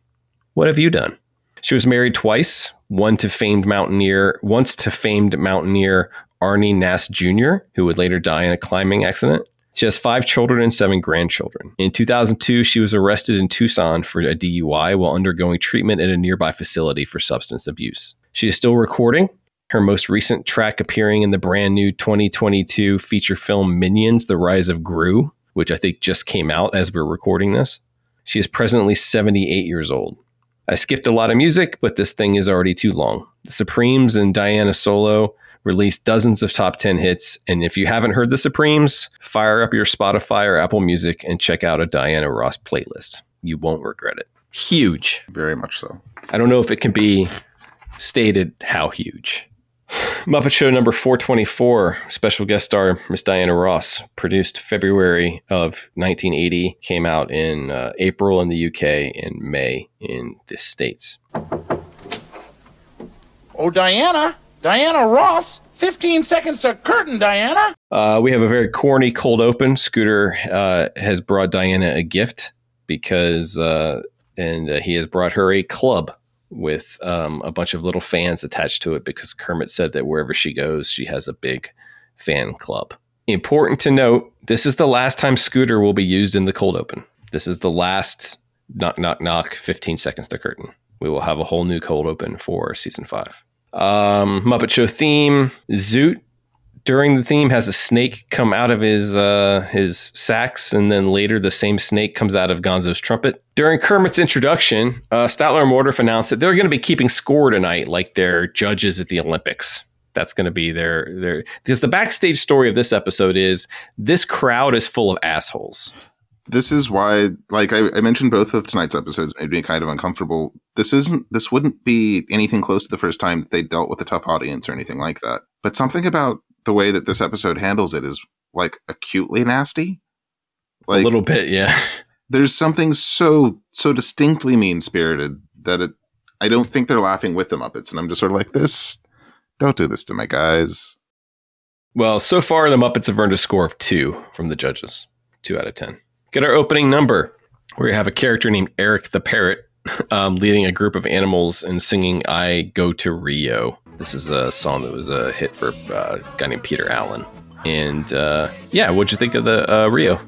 Speaker 3: What have you done? She was married twice, one to famed mountaineer, once to famed mountaineer Arne Naess Jr., who would later die in a climbing accident. She has five children and seven grandchildren. In 2002, she was arrested in Tucson for a DUI while undergoing treatment at a nearby facility for substance abuse. She is still recording. Her most recent track appearing in the brand new 2022 feature film Minions The Rise of Gru, which I think just came out as we're recording this. She is presently 78 years old. I skipped a lot of music, but this thing is already too long. The Supremes and Diana Solo released dozens of top 10 hits, and if you haven't heard the Supremes, fire up your Spotify or Apple Music and check out a Diana Ross playlist. You won't regret it. Huge.
Speaker 4: Very much so.
Speaker 3: I don't know if it can be stated how huge. Muppet Show number 424, special guest star Miss Diana Ross, produced February of 1980, came out in uh, April in the UK and May in the States.
Speaker 2: Oh, Diana. Diana Ross. 15 seconds to curtain, Diana.
Speaker 3: Uh, we have a very corny cold open. Scooter uh, has brought Diana a gift because, uh, and uh, he has brought her a club with um, a bunch of little fans attached to it because Kermit said that wherever she goes, she has a big fan club. Important to note, this is the last time Scooter will be used in the cold open. This is the last knock, knock, knock, 15 seconds to curtain. We will have a whole new cold open for season five. Um, Muppet Show theme Zoot during the theme has a snake come out of his uh, his sax, and then later the same snake comes out of Gonzo's trumpet. During Kermit's introduction, uh, Statler and Waldorf announced that they're going to be keeping score tonight, like they're judges at the Olympics. That's going to be their their because the backstage story of this episode is this crowd is full of assholes.
Speaker 4: This is why, like I, I mentioned, both of tonight's episodes made me kind of uncomfortable. This isn't, this wouldn't be anything close to the first time that they dealt with a tough audience or anything like that. But something about the way that this episode handles it is like acutely nasty. Like
Speaker 3: a little bit, yeah.
Speaker 4: there's something so so distinctly mean spirited that it. I don't think they're laughing with the Muppets, and I'm just sort of like this. Don't do this to my guys.
Speaker 3: Well, so far the Muppets have earned a score of two from the judges, two out of ten. Get our opening number, where you have a character named Eric the Parrot um, leading a group of animals and singing "I Go to Rio." This is a song that was a hit for uh, a guy named Peter Allen. And uh, yeah, what'd you think of the uh, Rio?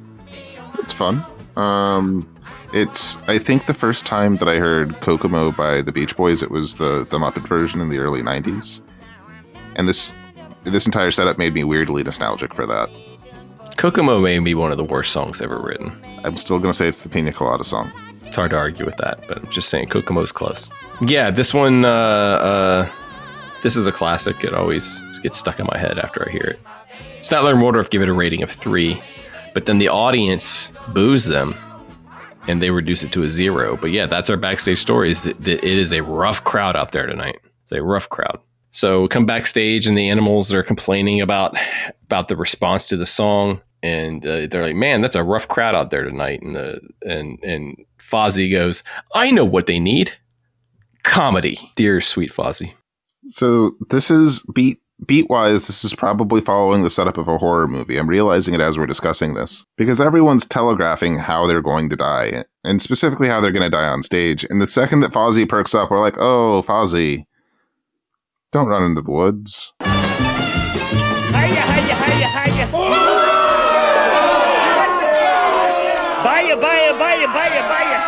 Speaker 4: It's fun. Um, it's I think the first time that I heard Kokomo by the Beach Boys, it was the the Muppet version in the early '90s, and this this entire setup made me weirdly nostalgic for that.
Speaker 3: Kokomo may be one of the worst songs ever written.
Speaker 4: I'm still gonna say it's the Pina Colada song.
Speaker 3: It's hard to argue with that, but I'm just saying Kokomo's close. Yeah, this one, uh, uh, this is a classic. It always gets stuck in my head after I hear it. Statler and Waldorf give it a rating of three, but then the audience boos them and they reduce it to a zero. But yeah, that's our backstage story. Is that, it is a rough crowd out there tonight. It's a rough crowd. So come backstage and the animals are complaining about about the response to the song, and uh, they're like, "Man, that's a rough crowd out there tonight." And the and and Fozzie goes, "I know what they need, comedy, dear sweet Fozzie."
Speaker 4: So this is beat beat wise. This is probably following the setup of a horror movie. I'm realizing it as we're discussing this because everyone's telegraphing how they're going to die, and specifically how they're going to die on stage. And the second that Fozzie perks up, we're like, "Oh, Fozzie." Don't run into the woods.
Speaker 5: Hiya, hiya, hiya, hiya. Baya, baya, baya, baya, baya.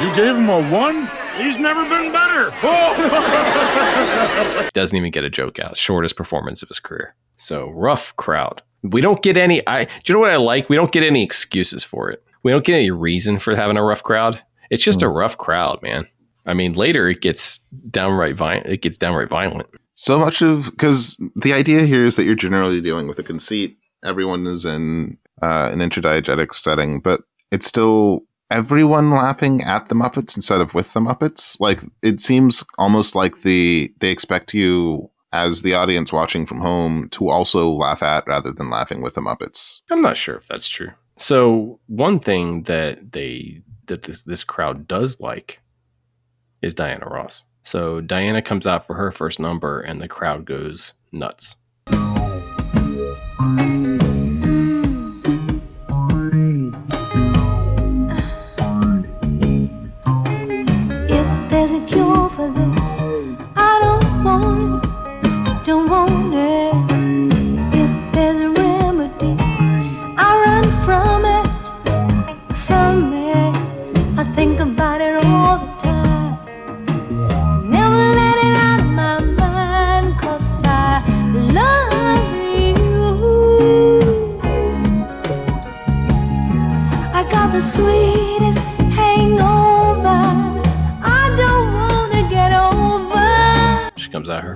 Speaker 2: You gave him a one?
Speaker 8: He's never been better.
Speaker 3: Doesn't even get a joke out. Shortest performance of his career. So rough crowd. We don't get any. I. Do you know what I like? We don't get any excuses for it. We don't get any reason for having a rough crowd. It's just a rough crowd, man. I mean, later it gets downright violent. It gets downright violent.
Speaker 4: So much of because the idea here is that you're generally dealing with a conceit. Everyone is in uh, an intradiegetic setting, but it's still everyone laughing at the Muppets instead of with the Muppets. Like it seems almost like the they expect you as the audience watching from home to also laugh at rather than laughing with the Muppets.
Speaker 3: I'm not sure if that's true. So one thing that they that this this crowd does like is Diana Ross. So Diana comes out for her first number, and the crowd goes nuts.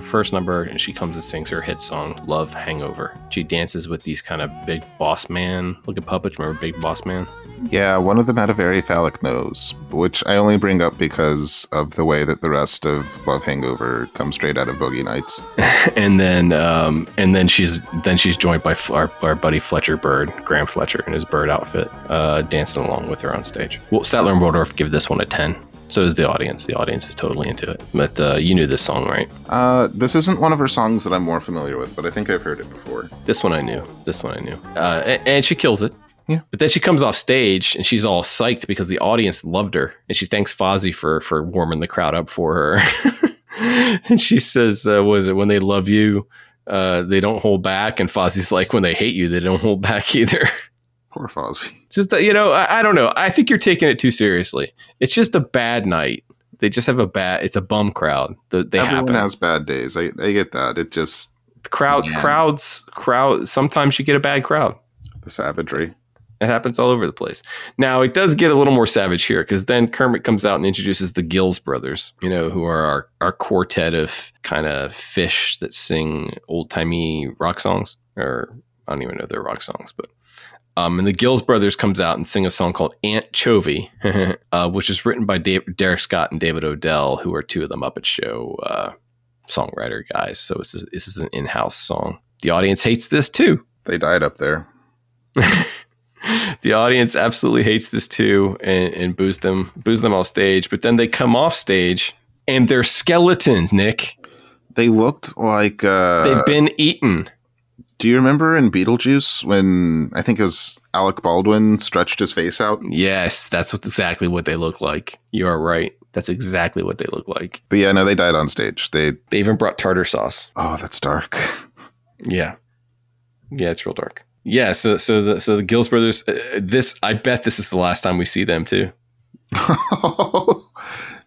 Speaker 3: Her first number and she comes and sings her hit song, Love Hangover. She dances with these kind of big boss man looking puppets. Remember Big Boss Man?
Speaker 4: Yeah, one of them had a very phallic nose, which I only bring up because of the way that the rest of Love Hangover comes straight out of Boogie Nights.
Speaker 3: and then um, and then she's then she's joined by our, our buddy Fletcher Bird, Graham Fletcher, in his bird outfit, uh, dancing along with her on stage. Well, Statler and Waldorf give this one a ten. So is the audience. The audience is totally into it. But uh, you knew this song, right?
Speaker 4: Uh, this isn't one of her songs that I'm more familiar with, but I think I've heard it before.
Speaker 3: This one I knew. This one I knew. Uh, and, and she kills it.
Speaker 4: Yeah.
Speaker 3: But then she comes off stage and she's all psyched because the audience loved her, and she thanks Fozzie for for warming the crowd up for her. and she says, uh, "Was it when they love you, uh, they don't hold back?" And Fozzie's like, "When they hate you, they don't hold back either."
Speaker 4: Poor Fozzie.
Speaker 3: just uh, you know, I, I don't know. I think you're taking it too seriously. It's just a bad night. They just have a bad. It's a bum crowd. The, they
Speaker 4: Everyone
Speaker 3: happen.
Speaker 4: has bad days. I, I get that. It just
Speaker 3: crowds,
Speaker 4: Yeah.
Speaker 3: crowds, crowd. Sometimes you get a bad crowd.
Speaker 4: the savagery.
Speaker 3: It happens all over the place. Now it does get a little more savage here because then Kermit comes out and introduces the Gills brothers, you know, who are our, our quartet of kind of fish that sing old timey rock songs, or I don't even know if they're rock songs, but um, and the Gills brothers comes out and sing a song called Aunt Chovy, uh, which is written by Dave, Derek Scott and David Odell, who are two of the Muppet Show uh, songwriter guys. So this is, this is an in-house song. The audience hates this too.
Speaker 4: They died up there.
Speaker 3: the audience absolutely hates this too and, and boos them boos them off stage but then they come off stage and they're skeletons nick
Speaker 4: They looked like. Uh,
Speaker 3: they've been eaten
Speaker 4: do you remember in Beetlejuice when I think it was Alec Baldwin stretched his face out?
Speaker 3: yes that's what exactly what they look like you are right that's exactly what they look like
Speaker 4: But yeah, no, they died on stage. They.
Speaker 3: they even brought tartar sauce
Speaker 4: Oh, that's dark.
Speaker 3: yeah yeah it's real dark yeah so so the so the gills brothers uh, this i bet this is the last time we see them too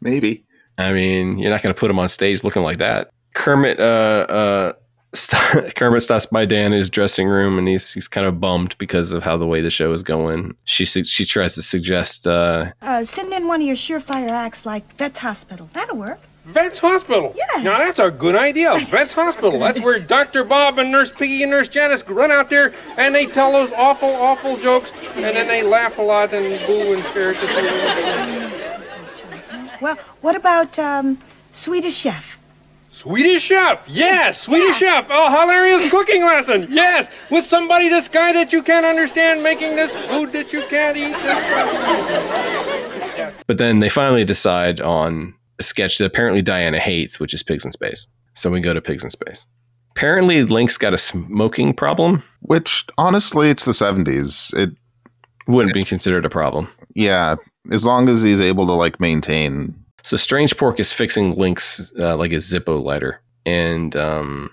Speaker 4: Maybe.
Speaker 3: I mean, you're not going to put them on stage looking like that. Kermit, uh, uh, Kermit stops by Dan in his dressing room, and he's he's kind of bummed because of how the way the show is going. She su- she tries to suggest, uh,
Speaker 10: Uh, send in one of your surefire acts like Vets Hospital. That'll work.
Speaker 1: Vets Hospital.
Speaker 10: Yeah.
Speaker 1: Now that's a good idea. Vets Hospital. That's where Dr. Bob and Nurse Piggy and Nurse Janice run out there and they tell those awful, awful jokes and then they laugh a lot and boo and stare at the ceiling.
Speaker 10: Well, what about um, Swedish Chef?
Speaker 1: Swedish Chef. Yes, Swedish Chef. A hilarious cooking lesson. Yes, with somebody, this guy that you can't understand making this food that you can't eat.
Speaker 3: but then they finally decide on a sketch that apparently Diana hates, which is Pigs in Space. So we go to Pigs in Space. Apparently, Link's got a smoking problem.
Speaker 4: Which honestly, it's the '70s. It
Speaker 3: Wouldn't be considered a problem.
Speaker 4: yeah, as long as he's able to like maintain.
Speaker 3: So Strangepork is fixing Link's uh, like a Zippo lighter, and um,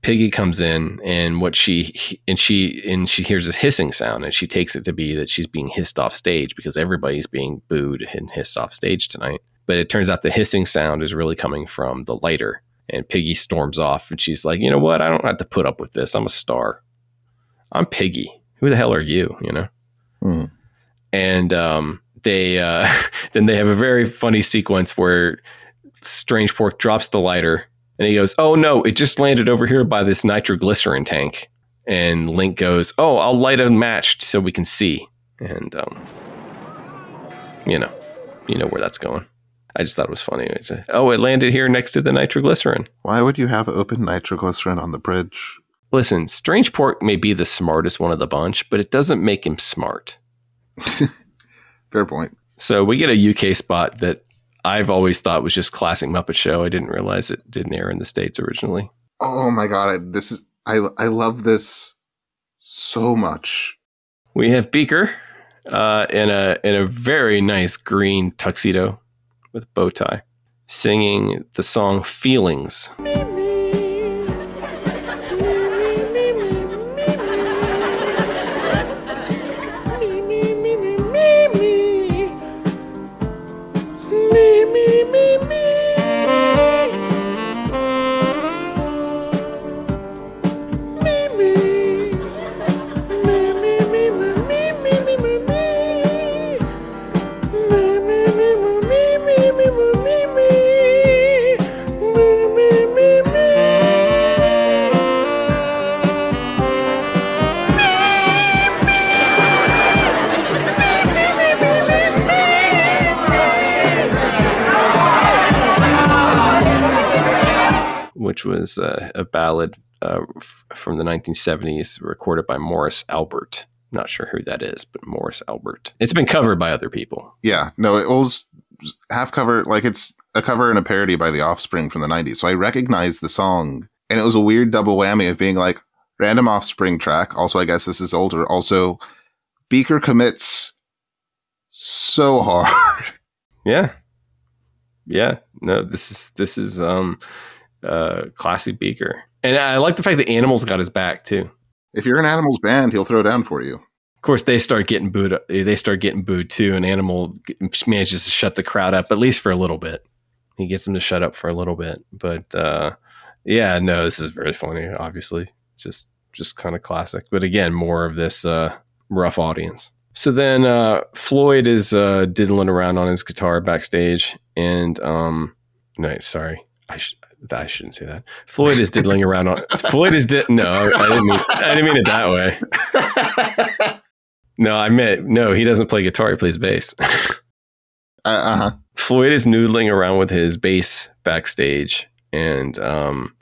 Speaker 3: Piggy comes in, and what she and she and she hears this hissing sound, and she takes it to be that she's being hissed off stage because everybody's being booed and hissed off stage tonight. But it turns out the hissing sound is really coming from the lighter, and Piggy storms off, and she's like, "You know what? I don't have to put up with this. I'm a star. I'm Piggy. Who the hell are you? You know."
Speaker 4: Hmm.
Speaker 3: and um, they uh, then they have a very funny sequence where Strangepork drops the lighter and he goes, "Oh no, it just landed over here by this nitroglycerin tank." And Link goes, "Oh, I'll light a match so we can see." And um, you know, you know where that's going. I just thought it was funny. Oh, it landed here next to the nitroglycerin.
Speaker 4: Why would you have open nitroglycerin on the bridge?
Speaker 3: Listen, Strangepork may be the smartest one of the bunch, but it doesn't make him smart.
Speaker 4: Fair point.
Speaker 3: So we get a UK spot that I've always thought was just classic Muppet Show. I didn't realize it didn't air in the States originally.
Speaker 4: Oh my god, I, this is I I love this so much.
Speaker 3: We have Beaker uh, in a in a very nice green tuxedo with bow tie, singing the song "Feelings." Was uh, a ballad uh, f- from the 1970s recorded by Morris Albert. Not sure who that is, but Morris Albert. It's been covered by other people.
Speaker 4: Yeah, no, it was half cover, like it's a cover and a parody by The Offspring from the 90s. So I recognized the song, and it was a weird double whammy of being like random Offspring track. Also, I guess this is older. Also, Beaker commits so hard.
Speaker 3: Yeah. Yeah. No, this is this is um uh classic Beaker. And I like the fact that Animals got his back too.
Speaker 4: If you're an Animals band, he'll throw down for you.
Speaker 3: Of course, they start getting booed. They start getting booed too, and Animal manages to shut the crowd up at least for a little bit. He gets them to shut up for a little bit, but uh, yeah, no, this is very funny. Obviously, just just kind of classic. But again, more of this uh, rough audience. So then uh, Floyd is uh, diddling around on his guitar backstage, and um, no, sorry, I, sh- I shouldn't say that. Floyd is diddling around on. Floyd is did. no, I didn't mean I didn't mean it that way. No, I meant no. He doesn't play guitar; he plays bass.
Speaker 4: uh huh.
Speaker 3: Floyd is noodling around with his bass backstage, and um,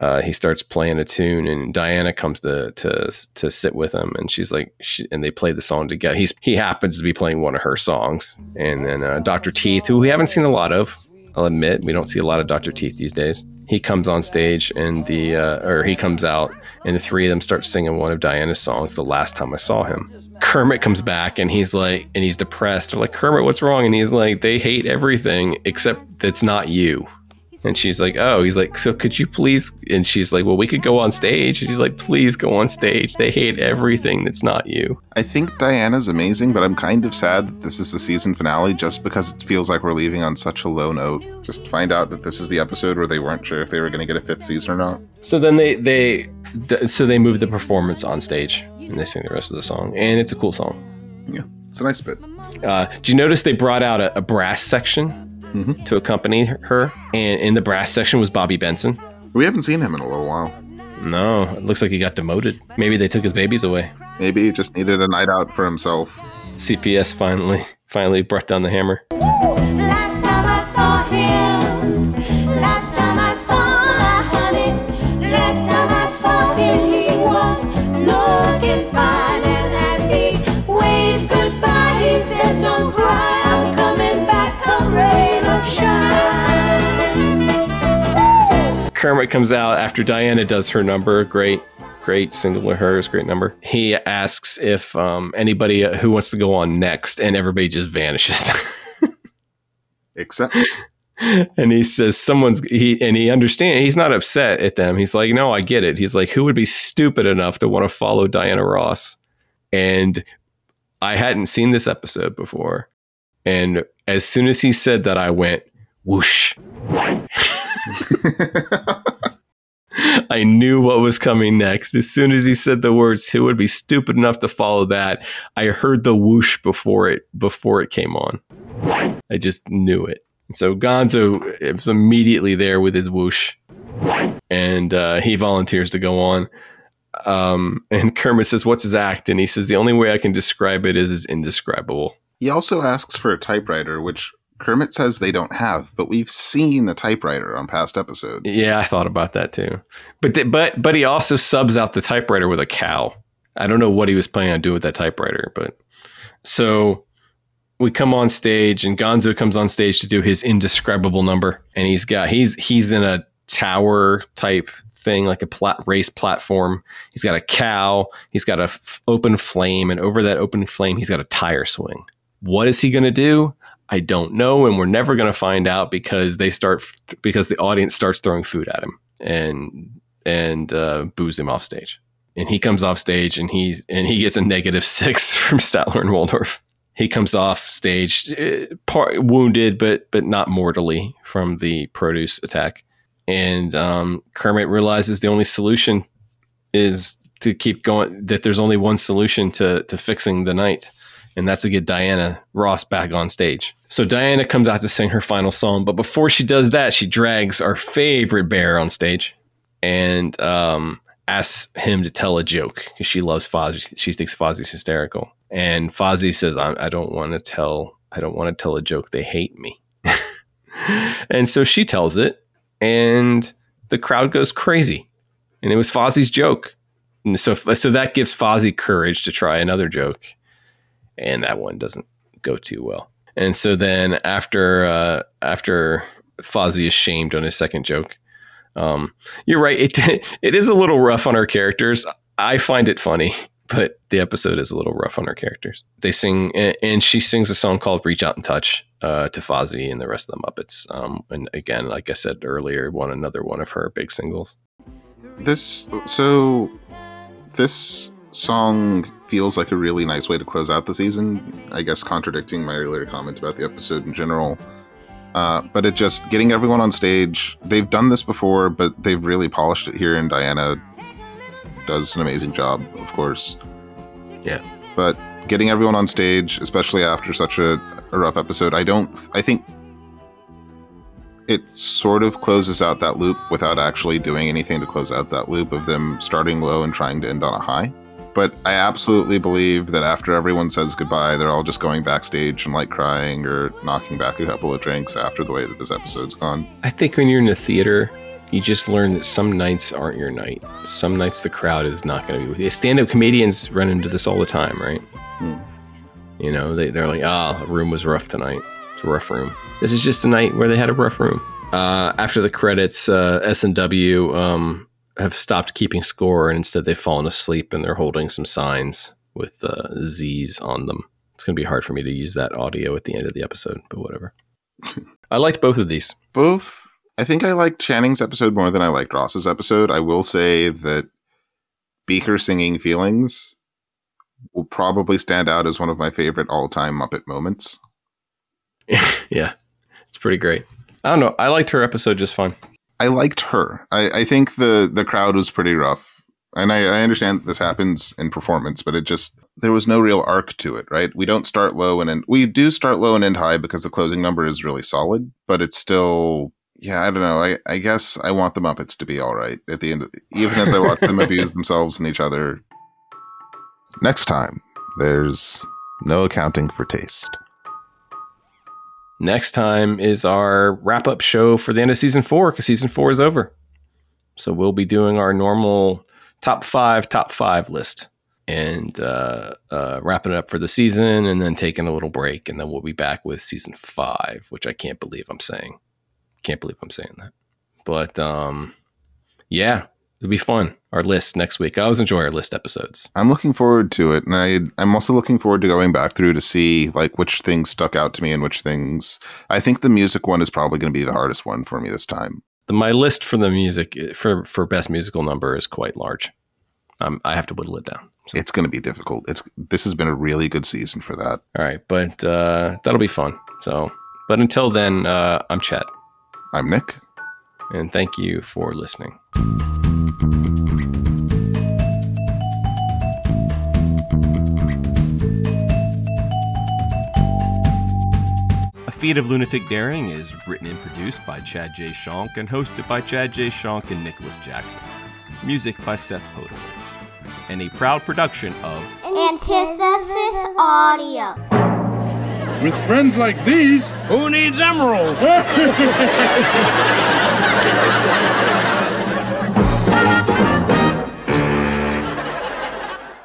Speaker 3: uh, he starts playing a tune, and Diana comes to to to sit with him, and she's like, she, and they play the song together. He's he happens to be playing one of her songs, and then uh, Doctor Teeth, who we haven't seen a lot of, I'll admit, we don't see a lot of Doctor Teeth these days. He comes on stage, and the uh, or he comes out, and the three of them start singing one of Diana's songs. The last time I saw him, Kermit comes back, and he's like, and he's depressed. They're like, Kermit, what's wrong? And he's like, they hate everything except it's not you. And she's like, "Oh." He's like, "So could you please?" And she's like, "Well, we could go on stage." And she's like, "Please go on stage. They hate everything that's not you."
Speaker 4: I think Diana's amazing, but I'm kind of sad that this is the season finale just because it feels like we're leaving on such a low note. Just find out that this is the episode where they weren't sure if they were going to get a fifth season or not.
Speaker 3: So then they they th- so they move the performance on stage and they sing the rest of the song, and it's a cool song.
Speaker 4: Yeah, it's a nice bit.
Speaker 3: Uh, did you notice they brought out a, a brass section
Speaker 4: Mhm.
Speaker 3: to accompany her? And in the brass section was Bobby Benson.
Speaker 4: We haven't seen him in a little while.
Speaker 3: No, it looks like he got demoted. Maybe they took his babies away.
Speaker 4: Maybe he just needed a night out for himself.
Speaker 3: CPS finally finally brought down the hammer.
Speaker 9: Last time I saw him, last time I saw my honey, last time I saw him, he was looking fine.
Speaker 3: Kermit comes out after Diana does her number. Great, great single with hers, great number. He asks if um, anybody uh, who wants to go on next, and everybody just vanishes.
Speaker 4: Except
Speaker 3: and he says someone's he and he understands. he's not upset at them. He's like, no, I get it. He's like, who would be stupid enough to want to follow Diana Ross? And I hadn't seen this episode before. And as soon as he said that, I went whoosh. I knew what was coming next. As soon as he said the words, who would be stupid enough to follow that? I heard the whoosh before it before it came on. I just knew it. So Gonzo was immediately there with his whoosh, and uh, he volunteers to go on. Um, and Kermit says, "What's his act?" And he says, "The only way I can describe it is is indescribable."
Speaker 4: he also asks for a typewriter, which Kermit says they don't have, but we've seen a typewriter on past episodes.
Speaker 3: Yeah, I thought about that too. But th- but but he also subs out the typewriter with a cow. I don't know what he was planning on doing with that typewriter, but so we come on stage and Gonzo comes on stage to do his indescribable number, and he's got he's he's in a tower type thing like a plat- race platform. He's got a cow. He's got a f- open flame, and over that open flame, he's got a tire swing. What is he going to do? I don't know, and we're never going to find out because they start because the audience starts throwing food at him and and uh, boos him off stage. And he comes off stage and he's and he gets a negative six from Statler and Waldorf. He comes off stage eh, part, wounded, but but not mortally from the produce attack. And um, Kermit realizes the only solution is to keep going. That there's only one solution to to fixing the night, and that's to get Diana Ross back on stage. So Diana comes out to sing her final song, but before she does that, she drags our favorite bear on stage and um, asks him to tell a joke because she loves Fozzie. She thinks Fozzie's hysterical, and Fozzie says, I, "I don't want to tell. I don't want to tell a joke. They hate me." and so she tells it, and the crowd goes crazy, and it was Fozzie's joke, and so so that gives Fozzie courage to try another joke, and that one doesn't go too well. And so then after uh, after Fozzie is shamed on his second joke, um, you're right. It it is a little rough on our characters. I find it funny, but the episode is a little rough on our characters. They sing, and, she sings a song called "Reach Out and Touch" uh, to Fozzie and the rest of the Muppets. Um, and again, like I said earlier, one another one of her big singles.
Speaker 4: This so this song feels like a really nice way to close out the season. I guess contradicting my earlier comments about the episode in general. Uh, but it just getting everyone on stage. They've done this before, but they've really polished it here. And Diana does an amazing job, of course.
Speaker 3: Yeah.
Speaker 4: But getting everyone on stage, especially after such a, a rough episode, I don't. I think it sort of closes out that loop without actually doing anything to close out that loop of them starting low and trying to end on a high. But I absolutely believe that after everyone says goodbye, they're all just going backstage and like crying or knocking back a couple of drinks after the way that this episode's gone.
Speaker 3: I think when you're in the theater, you just learn that some nights aren't your night. Some nights the crowd is not going to be with you. Stand up comedians run into this all the time, right?
Speaker 4: Hmm.
Speaker 3: You know, they, they're like, ah, the room was rough tonight. It's a rough room. This is just a night where they had a rough room. Uh, after the credits, uh, S&W um, have stopped keeping score and instead they've fallen asleep and they're holding some signs with uh, Z's on them. It's going to be hard for me to use that audio at the end of the episode, but whatever. I liked both of these.
Speaker 4: Both. I think I liked Channing's episode more than I liked Ross's episode. I will say that Beaker singing Feelings will probably stand out as one of my favorite all time Muppet moments.
Speaker 3: yeah, it's pretty great. I don't know. I liked her episode just fine.
Speaker 4: I liked her. I, I think the the crowd was pretty rough, and I, I understand that this happens in performance, but it just there was no real arc to it. Right? We don't start low and end. We do start low and end high because the closing number is really solid, but it's still. Yeah, I don't know. I, I guess I want the Muppets to be all right at the end, of, even as I watch them abuse themselves and each other. Next time, there's no accounting for taste.
Speaker 3: Next time is our wrap up show for the end of season four because season four is over. So we'll be doing our normal top five, top five list and uh, uh, wrapping it up for the season and then taking a little break. And then we'll be back with season five, which I can't believe I'm saying. Can't believe I'm saying that. But um, yeah, it'll be fun. Our list next week. I always enjoy our list episodes.
Speaker 4: I'm looking forward to it, and I I'm also looking forward to going back through to see like which things stuck out to me and which things. I think the music one is probably going to be the hardest one for me this time.
Speaker 3: The, my list for the music for for best musical number is quite large. Um, I have to whittle it down.
Speaker 4: So. It's going to be difficult. It's this has been a really good season for that.
Speaker 3: All right, but uh, that'll be fun. So, but until then, uh, I'm Chad.
Speaker 4: I'm Nick,
Speaker 3: and thank you for listening. A Feat of Lunatic Daring is written and produced by Chad J. Shonk and hosted by Chad J. Shonk and Nicholas Jackson. Music by Seth Podowitz. And a proud production of
Speaker 11: Antithesis Audio.
Speaker 12: With friends like these,
Speaker 8: who needs emeralds?